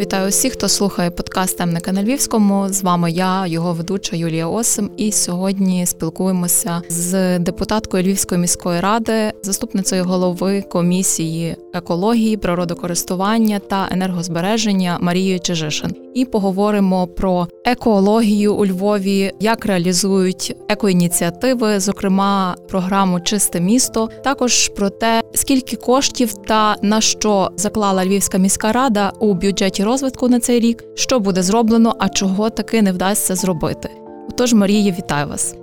Вітаю усіх, хто слухає подкаст «Темника на Львівському. З вами я, його ведуча Юлія Осим. І сьогодні спілкуємося з депутаткою Львівської міської ради, заступницею голови комісії екології, природокористування та енергозбереження Марією Чижишин. І поговоримо про екологію у Львові, як реалізують екоініціативи, зокрема програму Чисте місто. Також про те, скільки коштів та на що заклала Львівська міська рада у бюджеті розвитку на цей рік, що буде зроблено, а чого таки не вдасться зробити. Отож, Марія, вітаю вас.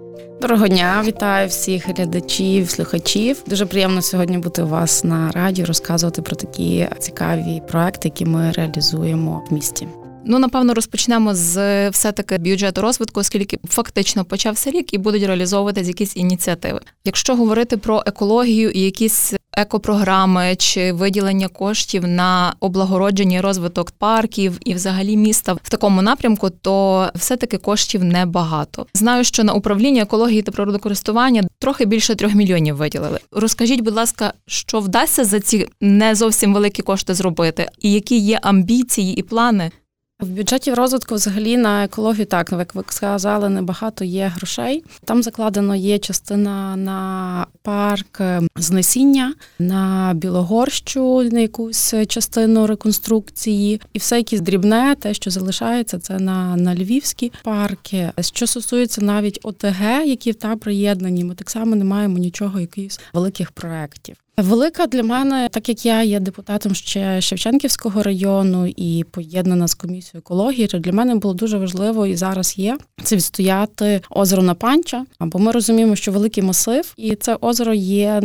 Доброго дня, вітаю всіх глядачів, слухачів. Дуже приємно сьогодні бути у вас на раді, розказувати про такі цікаві проекти, які ми реалізуємо в місті. Ну, напевно, розпочнемо з все-таки бюджету розвитку, оскільки фактично почався рік і будуть реалізовуватись якісь ініціативи. Якщо говорити про екологію і якісь екопрограми чи виділення коштів на облагородження і розвиток парків і взагалі міста в такому напрямку, то все-таки коштів небагато. Знаю, що на управління екології та природокористування трохи більше трьох мільйонів виділили. Розкажіть, будь ласка, що вдасться за ці не зовсім великі кошти зробити, і які є амбіції і плани в бюджеті розвитку взагалі на екологію так, як ви сказали, небагато є грошей. Там закладено є частина на парк е, знесіння, на Білогорщу, на якусь частину реконструкції, і все якесь дрібне, те, що залишається, це на на львівські парки. Що стосується навіть ОТГ, які там приєднані, ми так само не маємо нічого, якихось великих проєктів. Велика для мене, так як я є депутатом ще Шевченківського району і поєднана з комісією екології, то для мене було дуже важливо і зараз є це відстояти озеро на панча. Бо ми розуміємо, що великий масив, і це озеро є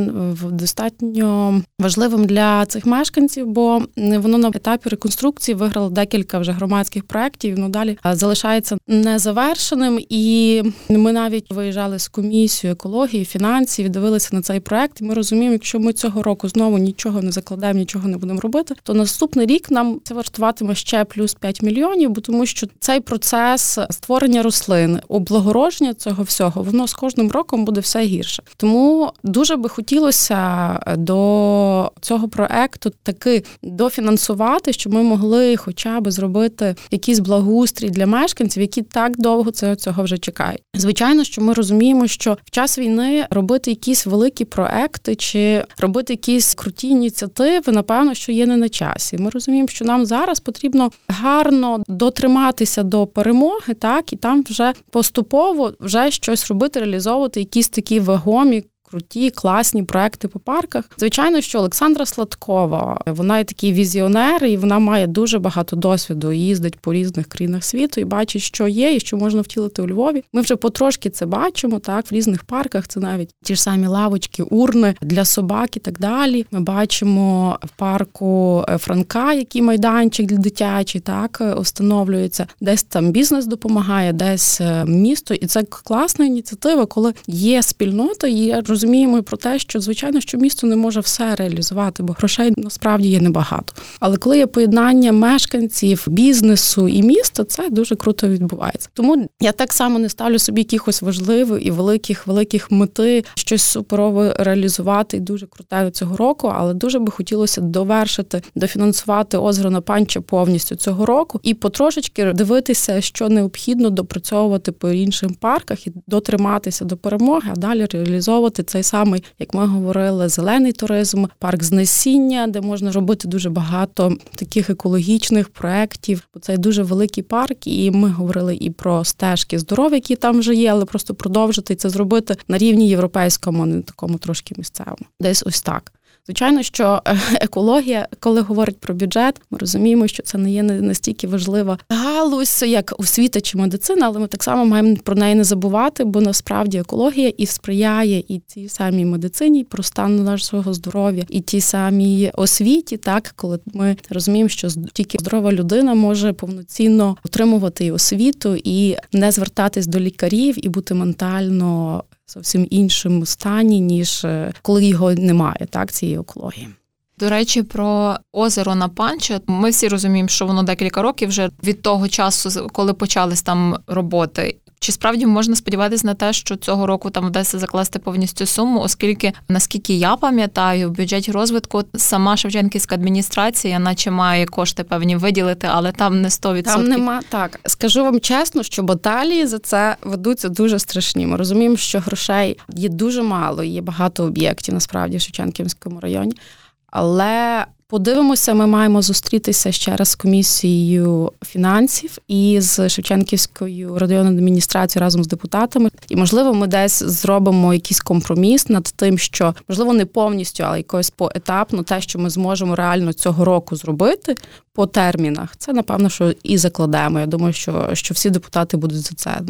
достатньо важливим для цих мешканців, бо воно на етапі реконструкції виграло декілька вже громадських проєктів, воно далі залишається незавершеним. І ми навіть виїжджали з комісією екології, фінансів, дивилися на цей проект. І ми розуміємо, якщо ми цього року знову нічого не закладаємо, нічого не будемо робити, то наступний рік нам це вартуватиме ще плюс 5 мільйонів, бо тому що цей процес створення рослин, облагородження цього всього, воно з кожним роком буде все гірше. Тому дуже би хотілося до цього проекту таки дофінансувати, щоб ми могли хоча б зробити якийсь благоустрій для мешканців, які так довго це цього вже чекають. Звичайно, що ми розуміємо, що в час війни робити якісь великі проекти чи робити робити якісь круті ініціативи, напевно, що є не на часі. Ми розуміємо, що нам зараз потрібно гарно дотриматися до перемоги, так і там вже поступово вже щось робити, реалізовувати якісь такі вагомі круті, класні проекти по парках. Звичайно, що Олександра Сладкова, вона є такий візіонер, і вона має дуже багато досвіду. Їздить по різних країнах світу і бачить, що є, і що можна втілити у Львові. Ми вже потрошки це бачимо. Так, в різних парках це навіть ті ж самі лавочки, урни для собак і так далі. Ми бачимо в парку Франка, який майданчик для дитячий, так встановлюється. Десь там бізнес допомагає, десь е, місто, і це класна ініціатива, коли є спільнота, є розуміння, розуміємо і про те, що звичайно, що місто не може все реалізувати, бо грошей насправді є небагато. Але коли є поєднання мешканців, бізнесу і міста, це дуже круто відбувається. Тому я так само не ставлю собі якихось важливих і великих великих мети щось суперове реалізувати і дуже круте цього року. Але дуже би хотілося довершити, дофінансувати озеро на панча повністю цього року і потрошечки дивитися, що необхідно допрацьовувати по іншим парках і дотриматися до перемоги, а далі реалізовувати цей самий, як ми говорили, зелений туризм, парк знесіння, де можна робити дуже багато таких екологічних проєктів. Це дуже великий парк, і ми говорили і про стежки здоров'я, які там вже є, але просто продовжити це зробити на рівні європейському, а не такому трошки місцевому. Десь ось так. Звичайно, що е, екологія, коли говорить про бюджет, ми розуміємо, що це не є настільки важлива галузь, як освіта чи медицина, але ми так само маємо про неї не забувати, бо насправді екологія і сприяє і тій самій медицині, про стан нашого здоров'я, і тій самій освіті, так коли ми розуміємо, що тільки здорова людина може повноцінно отримувати і освіту і не звертатись до лікарів і бути ментально зовсім іншому стані, ніж е, коли його немає, так цієї екології. До речі, про озеро на панче. Ми всі розуміємо, що воно декілька років вже від того часу, коли почались там роботи. Чи справді можна сподіватися на те, що цього року там вдасться закласти повністю суму, оскільки наскільки я пам'ятаю, в бюджеті розвитку сама Шевченківська адміністрація, наче має кошти певні виділити, але там не 100%. Там нема так. Скажу вам чесно, що баталії за це ведуться дуже страшні. Ми розуміємо, що грошей є дуже мало, є багато об'єктів насправді в Шевченківському районі. Але Подивимося, ми маємо зустрітися ще раз з комісією фінансів і з Шевченківською районною адміністрацією разом з депутатами. І можливо, ми десь зробимо якийсь компроміс над тим, що можливо не повністю, але якось поетапно, те, що ми зможемо реально цього року зробити по термінах. Це напевно, що і закладемо. Я думаю, що, що всі депутати будуть за це.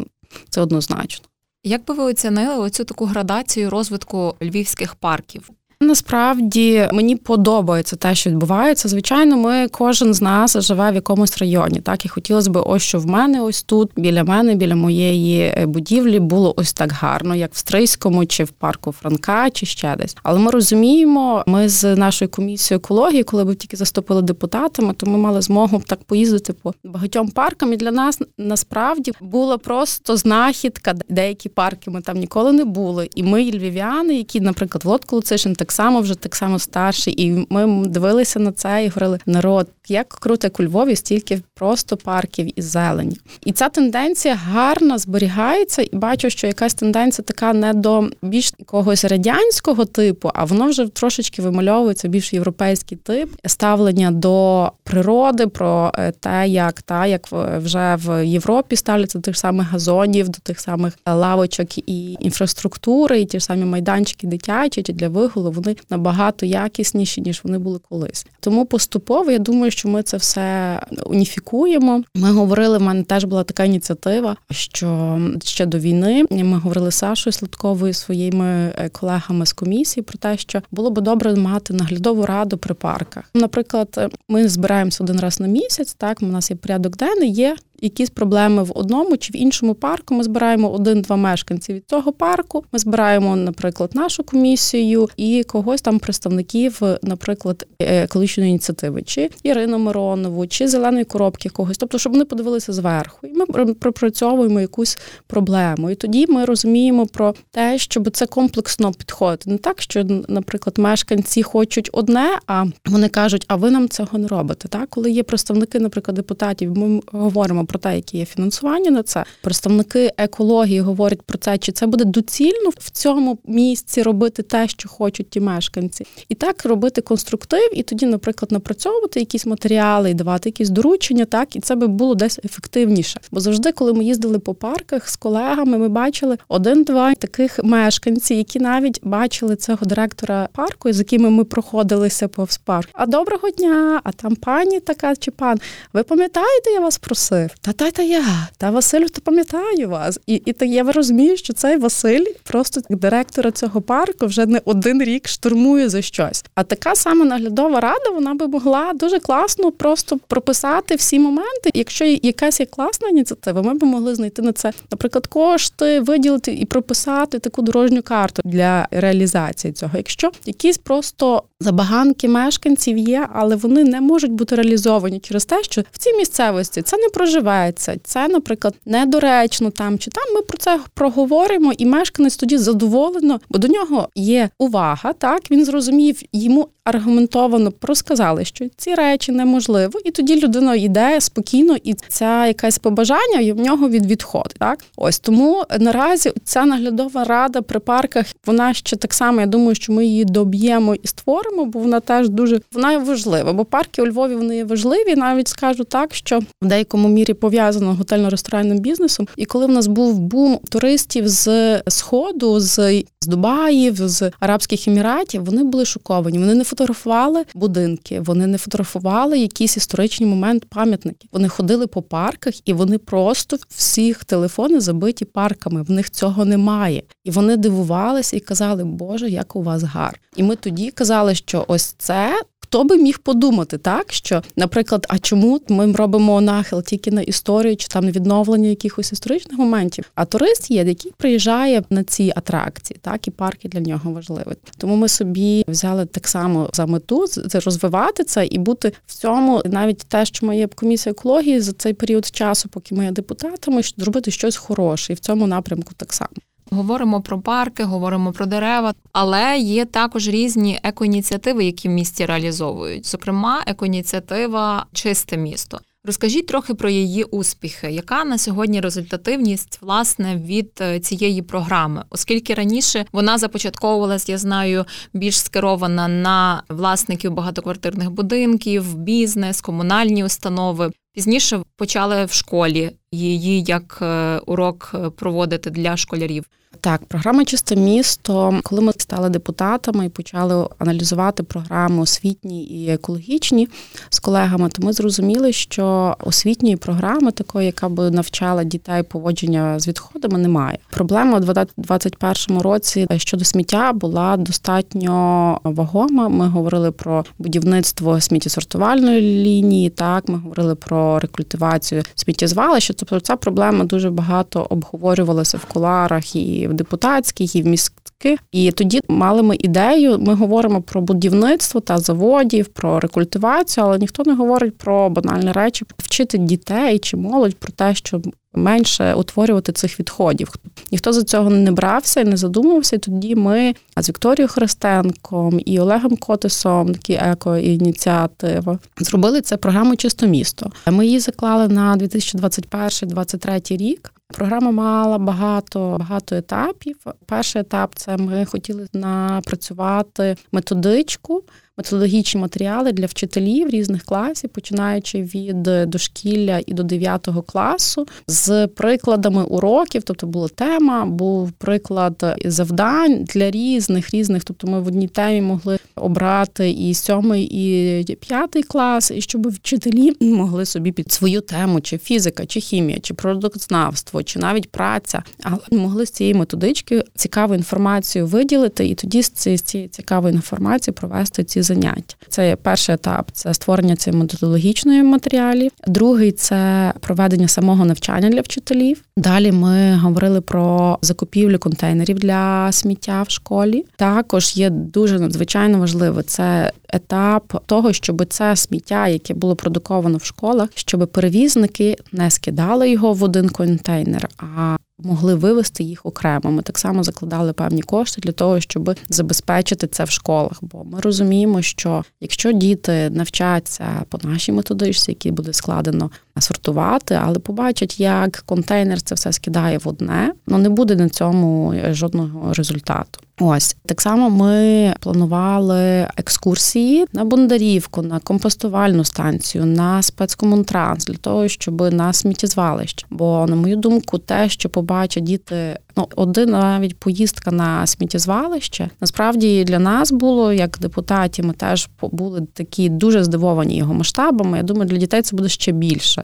Це однозначно. Як би ви оцінили оцю таку градацію розвитку львівських парків? Насправді мені подобається те, що відбувається. Звичайно, ми кожен з нас живе в якомусь районі. Так і хотілося б, ось що в мене, ось тут, біля мене, біля моєї е, будівлі, було ось так гарно, як в Стрийському, чи в парку Франка, чи ще десь. Але ми розуміємо, ми з нашою комісією екології, коли ми тільки заступили депутатами, то ми мали змогу так поїздити по багатьом паркам. І для нас насправді була просто знахідка. Деякі парки ми там ніколи не були. І ми, львів'яни, які, наприклад, Володко Луцишин, так само вже так само старший, і ми дивилися на це і говорили: народ, як круто, як у Львові, стільки просто парків і зелені. І ця тенденція гарно зберігається, і бачу, що якась тенденція така не до більш якогось радянського типу, а воно вже трошечки вимальовується більш європейський тип ставлення до природи, про е, те, як та як вже в Європі ставляться до тих самих газонів, до тих самих лавочок і інфраструктури, і ті ж самі майданчики дитячі чи для вигулу, вони набагато якісніші ніж вони були колись. Тому поступово я думаю, що ми це все уніфікуємо. Ми говорили, в мене теж була така ініціатива, що ще до війни ми говорили з Сашою Сладковою своїми е, колегами з комісії про те, що було би добре мати наглядову раду при парках. Наприклад, ми збираємося один раз на місяць. Так, у нас є порядок денний, є якісь проблеми в одному чи в іншому парку. Ми збираємо один-два мешканці від цього парку. Ми збираємо, наприклад, нашу комісію і когось там представників, наприклад, екологічної ініціативи, чи Ірину Миронову, чи зеленої коробки когось. Тобто, щоб вони подивилися зверху, і ми пропрацьовуємо якусь проблему. І тоді ми розуміємо про те, щоб це комплексно підходити. Не так, що, наприклад, мешканці хочуть одне, а вони кажуть, а ви нам цього не робите. Так, коли є представники, наприклад, депутатів, ми говоримо про те, яке є фінансування на це. Представники екології говорять про це, чи це буде доцільно в цьому місці робити те, що хочуть ті мешканці, і так робити конструктив, і тоді, наприклад, напрацьовувати якісь матеріали і давати якісь доручення, так і це би було десь ефективніше. Бо завжди, коли ми їздили по парках з колегами, ми бачили один-два таких мешканців, які навіть бачили цього директора парку, з якими ми проходилися повз парк. А доброго дня! А там пані така чи пан. Ви пам'ятаєте, я вас просив? Та та та я, та Василю, то пам'ятаю вас. І і то я розумію, що цей Василь просто директора цього парку вже не один рік штурмує за щось. А така сама наглядова рада вона би могла дуже класно просто прописати всі моменти. Якщо якась є класна ініціатива, ми б могли знайти на це, наприклад, кошти, виділити і прописати таку дорожню карту для реалізації цього. Якщо якісь просто забаганки мешканців є, але вони не можуть бути реалізовані через те, що в цій місцевості це не проживається, це, наприклад, недоречно там чи там. Ми про це проговоримо, і мешканець тоді задоволено, бо до нього є увага. Так він зрозумів, йому аргументовано розказали, що ці речі неможливо, і тоді людина йде спокійно, і ця якась побажання в нього від відходить. Так, ось тому наразі ця наглядова рада при парках вона ще так само. Я думаю, що ми її доб'ємо і створимо, бо вона теж дуже вона важлива. Бо парки у Львові вони є важливі. Навіть скажу так, що в деякому мірі пов'язано готельно-ресторанним бізнесом. І коли в нас був бум туристів з сходу, з з Дубаїв, з Арабських Еміратів, вони були шоковані. Вони не фотографували будинки, вони не фотографували якісь історичні моменти, пам'ятники. Вони ходили по парках і вони просто всіх телефони забиті парками. В них цього немає. І вони дивувалися і казали, Боже, як у вас гар. І ми тоді казали, що ось це Хто би міг подумати, так що, наприклад, а чому ми робимо нахил тільки на історію чи там відновлення якихось історичних моментів? А турист є, який приїжджає на ці атракції, так і парки для нього важливі. Тому ми собі взяли так само за мету це розвивати це і бути в цьому, навіть те, що ми комісія екології за цей період часу, поки ми є депутатами, зробити щось хороше, і в цьому напрямку так само. Говоримо про парки, говоримо про дерева, але є також різні екоініціативи, які в місті реалізовують. Зокрема, екоініціатива Чисте місто. Розкажіть трохи про її успіхи, яка на сьогодні результативність власне від е, цієї програми, оскільки раніше вона започатковувалась, я знаю, більш скерована на власників багатоквартирних будинків, бізнес, комунальні установи. Пізніше почали в школі її як е, урок е, проводити для школярів. Так, програма Чисте місто, коли ми стали депутатами і почали аналізувати програми освітні і екологічні з колегами, то ми зрозуміли, що освітньої програми, такої, яка би навчала дітей поводження з відходами, немає. Проблема у 2021 році щодо сміття була достатньо вагома. Ми говорили про будівництво сміттєсортувальної лінії. Так, ми говорили про рекультивацію сміттєзвалища. Тобто ця проблема дуже багато обговорювалася в куларах і в депутатських, і в міських. І тоді мали ми ідею. Ми говоримо про будівництво та заводів, про рекультивацію, але ніхто не говорить про банальні речі, вчити дітей чи молодь про те, що менше утворювати цих відходів. Ніхто за цього не брався і не задумувався. І тоді ми з Вікторією Христенком і Олегом Котисом, такі еко-ініціативи, зробили це програму Чисто місто. Ми її заклали на 2021-2023 рік. Програма мала багато багато етапів. Перший етап це ми хотіли напрацювати методичку методологічні матеріали для вчителів різних класів, починаючи від дошкілля і до 9 класу, з прикладами уроків, тобто була тема, був приклад завдань для різних різних. Тобто ми в одній темі могли обрати і сьомий, і п'ятий клас, і щоб вчителі могли собі під свою тему, чи фізика, чи хімія, чи продуктознавство, чи навіть праця, але могли з цієї методички цікаву інформацію виділити, і тоді з цієї цікавої інформації провести ці занять. Це перший етап це створення цієї методологічної матеріалів. Другий це проведення самого навчання для вчителів. Далі ми говорили про закупівлю контейнерів для сміття в школі. Також є дуже надзвичайно важливо це етап того, щоб це сміття, яке було продуковано в школах, щоб перевізники не скидали його в один контейнер, а могли вивести їх окремо. Ми так само закладали певні кошти для того, щоб забезпечити це в школах. Бо ми розуміємо, що якщо діти навчаться по нашій методичці, які буде складено сортувати, але побачать, як контейнер це все скидає в одне, ну не буде на цьому жодного результату. Ось так само ми планували екскурсії на Бондарівку, на компостувальну станцію, на спецкомунтранс для того, щоб на сміттєзвалище. Бо, на мою думку, те, що побачать діти Ну, один навіть поїздка на сміттєзвалище насправді для нас було як депутатів. Ми теж були такі дуже здивовані його масштабами. Я думаю, для дітей це буде ще більше.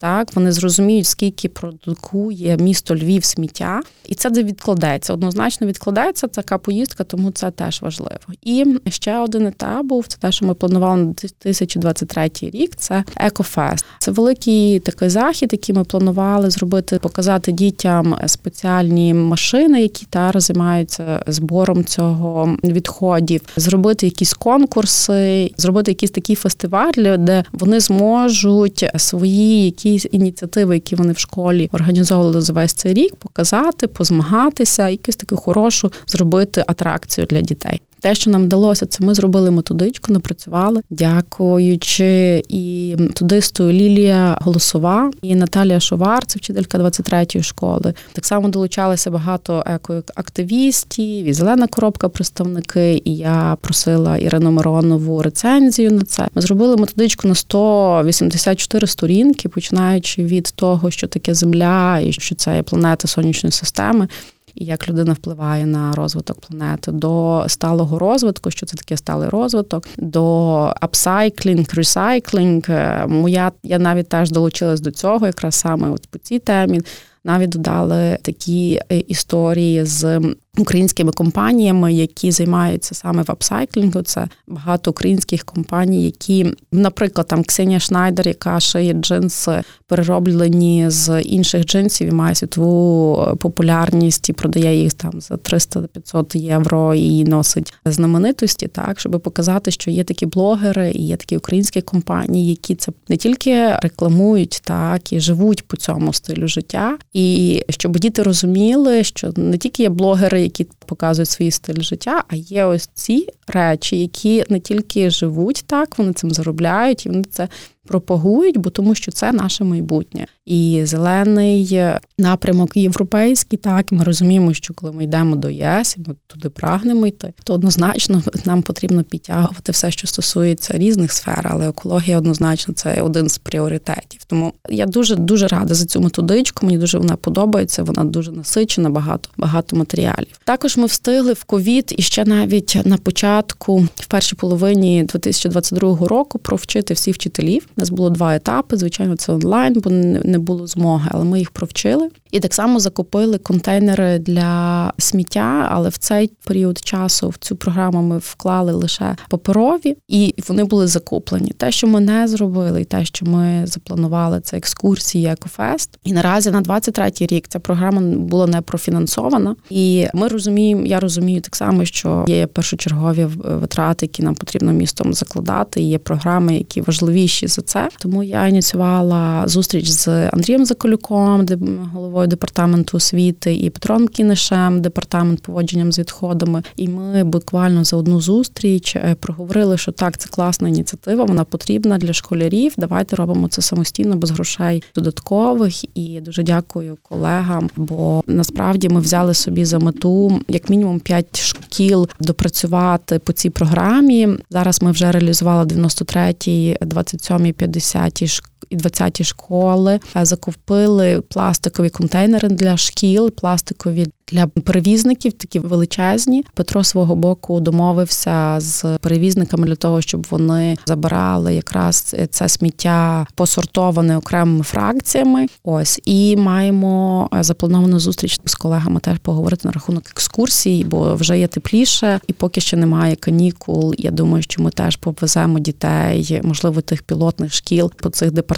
Так, вони зрозуміють, скільки продукує місто Львів сміття, і це де відкладеться. Однозначно відкладається така поїздка, тому це теж важливо. І ще один етап був це те, що ми планували на 2023 рік. Це Екофест. Це великий такий захід, який ми планували зробити, показати дітям спеціальні машини, які та займаються збором цього відходів, зробити якісь конкурси, зробити якийсь такий фестиваль, де вони зможуть свої якісь ініціативи, які вони в школі організовували за весь цей рік, показати, позмагатися, якусь таку хорошу зробити атракцію для дітей. Те, що нам вдалося, це ми зробили методичку, напрацювали, дякуючи і методисту Лілія Голосова і Наталія Шовар, це вчителька 23-ї школи. Так само долучалися багато екоактивістів, і зелена коробка представники. І я просила Ірину Миронову рецензію на це. Ми зробили методичку на 184 сторінки, починаючи від того, що таке земля, і що це є планета сонячної системи і як людина впливає на розвиток планети, до сталого розвитку, що це таке сталий розвиток, до апсайклінг, ресайклінг. Моя я навіть теж долучилась до цього, якраз саме от по цій темі. Навіть додали такі е, історії з українськими компаніями, які займаються саме в апсайклінгу. Це багато українських компаній, які, наприклад, там Ксенія Шнайдер, яка шиє джинси, перероблені з інших джинсів і має світову популярність і продає їх там за 300-500 євро і носить знаменитості, так щоб показати, що є такі блогери і є такі українські компанії, які це не тільки рекламують, так і живуть по цьому стилю життя, і щоб діти розуміли, що не тільки є блогери які показують свій стиль життя, а є ось ці речі, які не тільки живуть так, вони цим заробляють, і вони це пропагують, бо тому що це наше майбутнє. І зелений напрямок європейський, так ми розуміємо, що коли ми йдемо до ЄС, ми туди прагнемо йти, то однозначно нам потрібно підтягувати все, що стосується різних сфер, але екологія однозначно це один з пріоритетів. Тому я дуже дуже рада за цю методичку. Мені дуже вона подобається. Вона дуже насичена, багато багато матеріалів. Також ми встигли в ковід і ще навіть на початку, в першій половині 2022 року, провчити всіх вчителів. Нас було два етапи. Звичайно, це онлайн, бо не було змоги, але ми їх провчили. І так само закупили контейнери для сміття, але в цей період часу в цю програму ми вклали лише паперові, і вони були закуплені. Те, що ми не зробили, і те, що ми запланували, це екскурсії, екофест. І наразі на 23-й рік ця програма була не профінансована. І ми розуміємо, я розумію так само, що є першочергові витрати, які нам потрібно містом закладати. і Є програми, які важливіші за це. Тому я ініціювала зустріч з Андрієм Заколюком, головою департаменту освіти, і Петром Кінишем, департамент поводженням з відходами. І ми буквально за одну зустріч е, проговорили, що так, це класна ініціатива, вона потрібна для школярів. Давайте робимо це самостійно без грошей додаткових. І дуже дякую колегам. Бо насправді ми взяли собі за мету як мінімум 5 шкіл допрацювати по цій програмі. Зараз ми вже реалізували 93-й, 27-й, 50-й школи і 20-ті школи закупили пластикові контейнери для шкіл, пластикові для перевізників, такі величезні. Петро свого боку домовився з перевізниками для того, щоб вони забирали якраз це сміття посортоване окремими фракціями. Ось і маємо заплановану зустріч з колегами теж поговорити на рахунок екскурсій, бо вже є тепліше, і поки ще немає канікул. Я думаю, що ми теж повеземо дітей, можливо, тих пілотних шкіл по цих департаментах,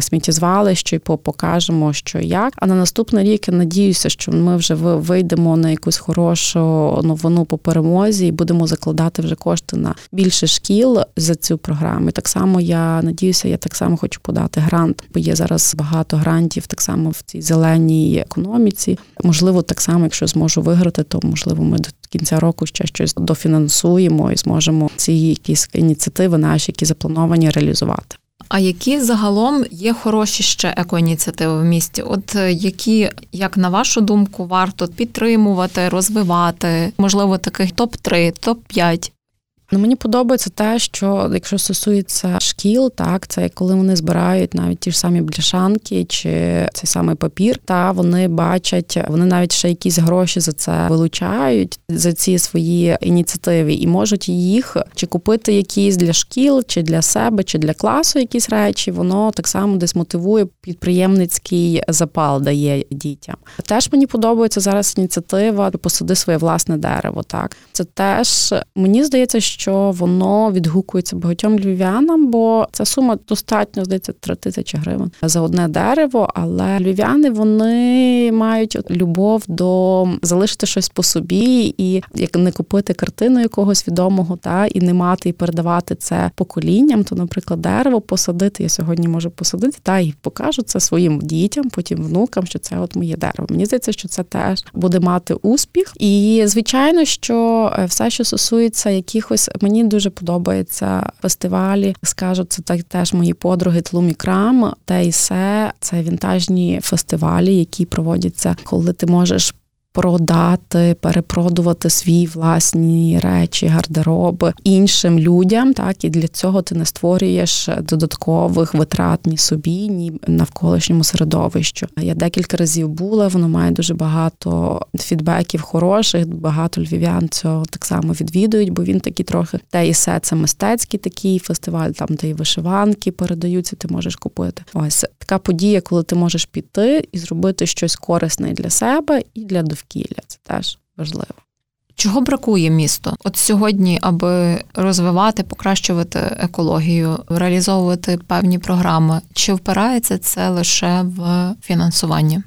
сміттєзвалища і покажемо, що як. А на наступний рік я надіюся, що ми вже вийдемо на якусь хорошу новину по перемозі і будемо закладати вже кошти на більше шкіл за цю програму. І Так само я надіюся, я так само хочу подати грант, бо є зараз багато грантів, так само в цій зеленій економіці. Можливо, так само, якщо зможу виграти, то можливо ми до кінця року ще щось дофінансуємо і зможемо ці якісь ініціативи наші, які заплановані, реалізувати. А які загалом є хороші ще екоініціативи в місті? От е, які, як на вашу думку, варто підтримувати, розвивати? Можливо, таких топ 3 топ 5 Ну, Мені подобається те, що якщо стосується шкіл, так це коли вони збирають навіть ті ж самі бляшанки чи цей самий папір, та вони бачать, вони навіть ще якісь гроші за це вилучають за ці свої ініціативи і можуть їх чи купити якісь для шкіл, чи для себе, чи для класу якісь речі. Воно так само десь мотивує підприємницький запал, дає дітям. Теж мені подобається зараз ініціатива посади своє власне дерево. Так це теж мені здається, що воно відгукується багатьом львів'янам, бо ця сума достатньо здається 3 тисячі гривень за одне дерево. Але львів'яни вони мають любов до залишити щось по собі, і як не купити картину якогось відомого, та і не мати і передавати це поколінням, то, наприклад, дерево посадити. Я сьогодні можу посадити та і покажу це своїм дітям, потім внукам, що це от моє дерево. Мені здається, що це теж буде мати успіх. І звичайно, що е, все, що стосується якихось мені дуже подобаються фестивалі. Скажу, це так теж мої подруги Тлумі Крам, те і се. Це вінтажні фестивалі, які проводяться, коли ти можеш продати, перепродувати свої власні речі, гардероби іншим людям. Так і для цього ти не створюєш додаткових витрат ні собі, ні навколишньому середовищу. Я декілька разів була, воно має дуже багато фідбеків хороших. Багато львів'ян цього так само відвідують, бо він такий трохи те і все це мистецький такий фестиваль, там де і вишиванки передаються, ти можеш купити. Ось така подія, коли ти можеш піти і зробити щось корисне для себе і для довкілля. Це теж важливо. Чого бракує місто? От сьогодні, аби розвивати, покращувати екологію, реалізовувати певні програми, чи впирається це лише в фінансування?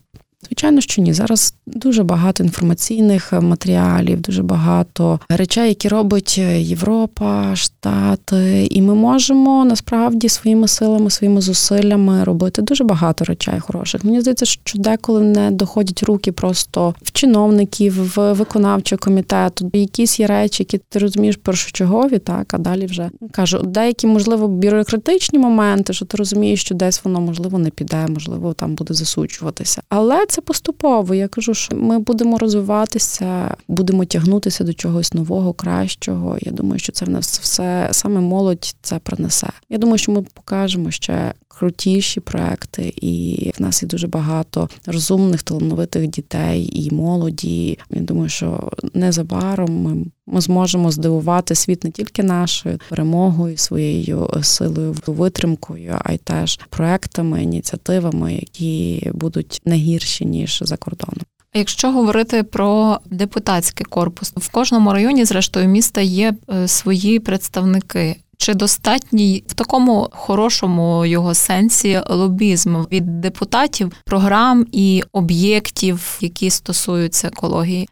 Звичайно, що ні. Зараз дуже багато інформаційних матеріалів, дуже багато речей, які робить Європа, Штати, і ми можемо насправді своїми силами, своїми зусиллями робити дуже багато речей хороших. Мені здається, що деколи не доходять руки просто в чиновників, в виконавчого комітету. Якісь є речі, які ти розумієш першочергові, так а далі вже кажу, деякі можливо бюрократичні моменти, що ти розумієш, що десь воно можливо не піде, можливо, там буде засучуватися. Але це поступово. Я кажу, що ми будемо розвиватися, будемо тягнутися до чогось нового, кращого. Я думаю, що це в нас все саме молодь це принесе. Я думаю, що ми покажемо ще крутіші проекти, і в нас є дуже багато розумних, талановитих дітей і молоді. Я думаю, що незабаром ми. Ми зможемо здивувати світ не тільки нашою перемогою, своєю силою, витримкою, а й теж проектами, ініціативами, які будуть не гірші ніж за кордоном. Якщо говорити про депутатський корпус, в кожному районі, зрештою, міста є е, свої представники. Чи достатній в такому хорошому його сенсі лобізм від депутатів програм і об'єктів, які стосуються екології?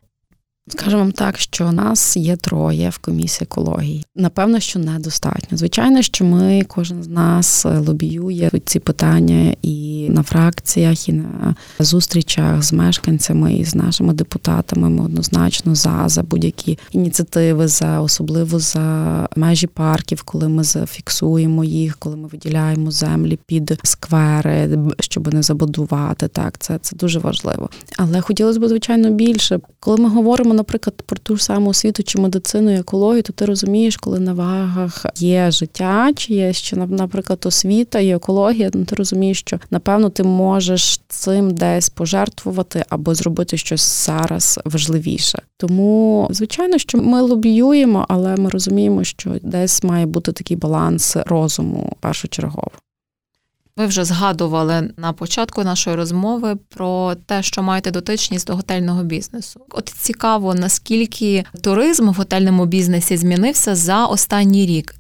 Скажу вам так, що нас є троє в комісії екології. Напевно, що недостатньо. Звичайно, що ми, кожен з нас лобіює ці питання і на фракціях, і на зустрічах з мешканцями і з нашими депутатами. Ми однозначно за за будь-які ініціативи, за особливо за межі парків, коли ми зафіксуємо їх, коли ми виділяємо землі під сквери, щоб не забудувати. Так, це, це дуже важливо. Але хотілося б звичайно більше, коли ми говоримо наприклад, про ту ж саму освіту чи медицину, і екологію, то ти розумієш, коли на вагах є життя, чи є ще наприклад, освіта і екологія, ну ти розумієш, що напевно ти можеш цим десь пожертвувати або зробити щось зараз важливіше. Тому, звичайно, що ми лобіюємо, але ми розуміємо, що десь має бути такий баланс розуму першочергово. Ви вже згадували на початку нашої розмови про те, що маєте дотичність до готельного бізнесу. От цікаво, наскільки туризм в готельному бізнесі змінився за останній рік.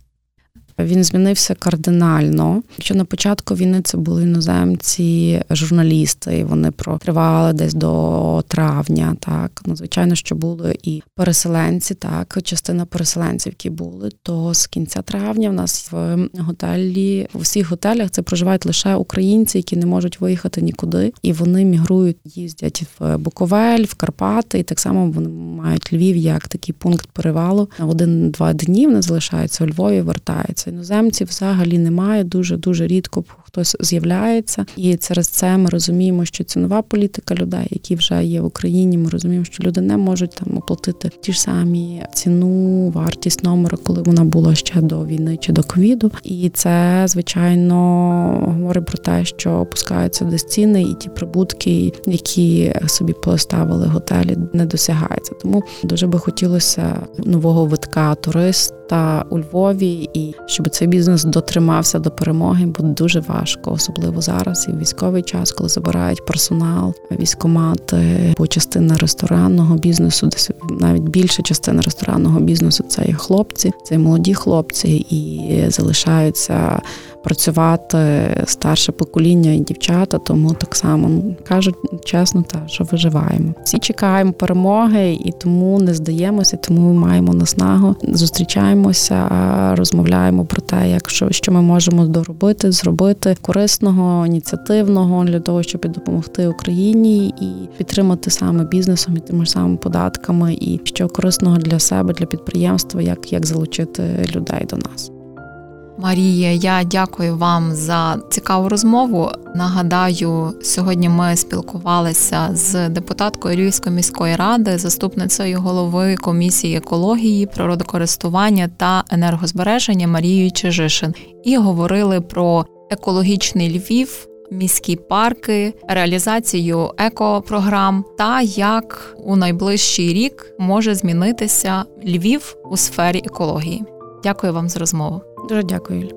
Він змінився кардинально. Якщо на початку війни це були іноземці, журналісти, і вони протривали десь до травня. Так ну звичайно, що були і переселенці. Так, частина переселенців, які були, то з кінця травня в нас в готелі в усіх готелях це проживають лише українці, які не можуть виїхати нікуди, і вони мігрують, їздять в Буковель, в Карпати, і так само вони мають Львів як такий пункт перевалу на один-два дні. Вони залишаються у Львові, вертаються іноземців взагалі немає. Дуже дуже рідко хтось з'являється, і через це ми розуміємо, що цінова політика людей, які вже є в Україні. Ми розуміємо, що люди не можуть там оплатити ті ж самі ціну, вартість номера, коли вона була ще до війни чи до ковіду. І це звичайно говорить про те, що опускаються десь ціни, і ті прибутки, які собі поставили готелі, не досягаються. Тому дуже би хотілося нового витка туриста у Львові, і щоб цей бізнес дотримався до перемоги, буде дуже важко особливо зараз і в військовий час, коли забирають персонал, військомати, бо частина ресторанного бізнесу, десь навіть більша частина ресторанного бізнесу це є хлопці, це молоді хлопці і залишаються працювати старше покоління і дівчата, тому так само ну, кажуть чесно, та що виживаємо. Всі чекаємо перемоги і тому не здаємося, тому ми маємо наснагу, зустрічаємося, розмовляємо про те, як що, що ми можемо доробити, зробити корисного, ініціативного для того, щоб допомогти Україні і підтримати саме бізнесом і тими ж самими податками, і що корисного для себе, для підприємства, як, як залучити людей до нас. Марія, я дякую вам за цікаву розмову. Нагадаю, сьогодні ми спілкувалися з депутаткою Львівської міської ради, заступницею голови комісії екології, природокористування та енергозбереження Марією Чижишин і говорили про екологічний Львів. Міські парки, реалізацію екопрограм та як у найближчий рік може змінитися Львів у сфері екології. Дякую вам за розмову. Дуже дякую. Юль.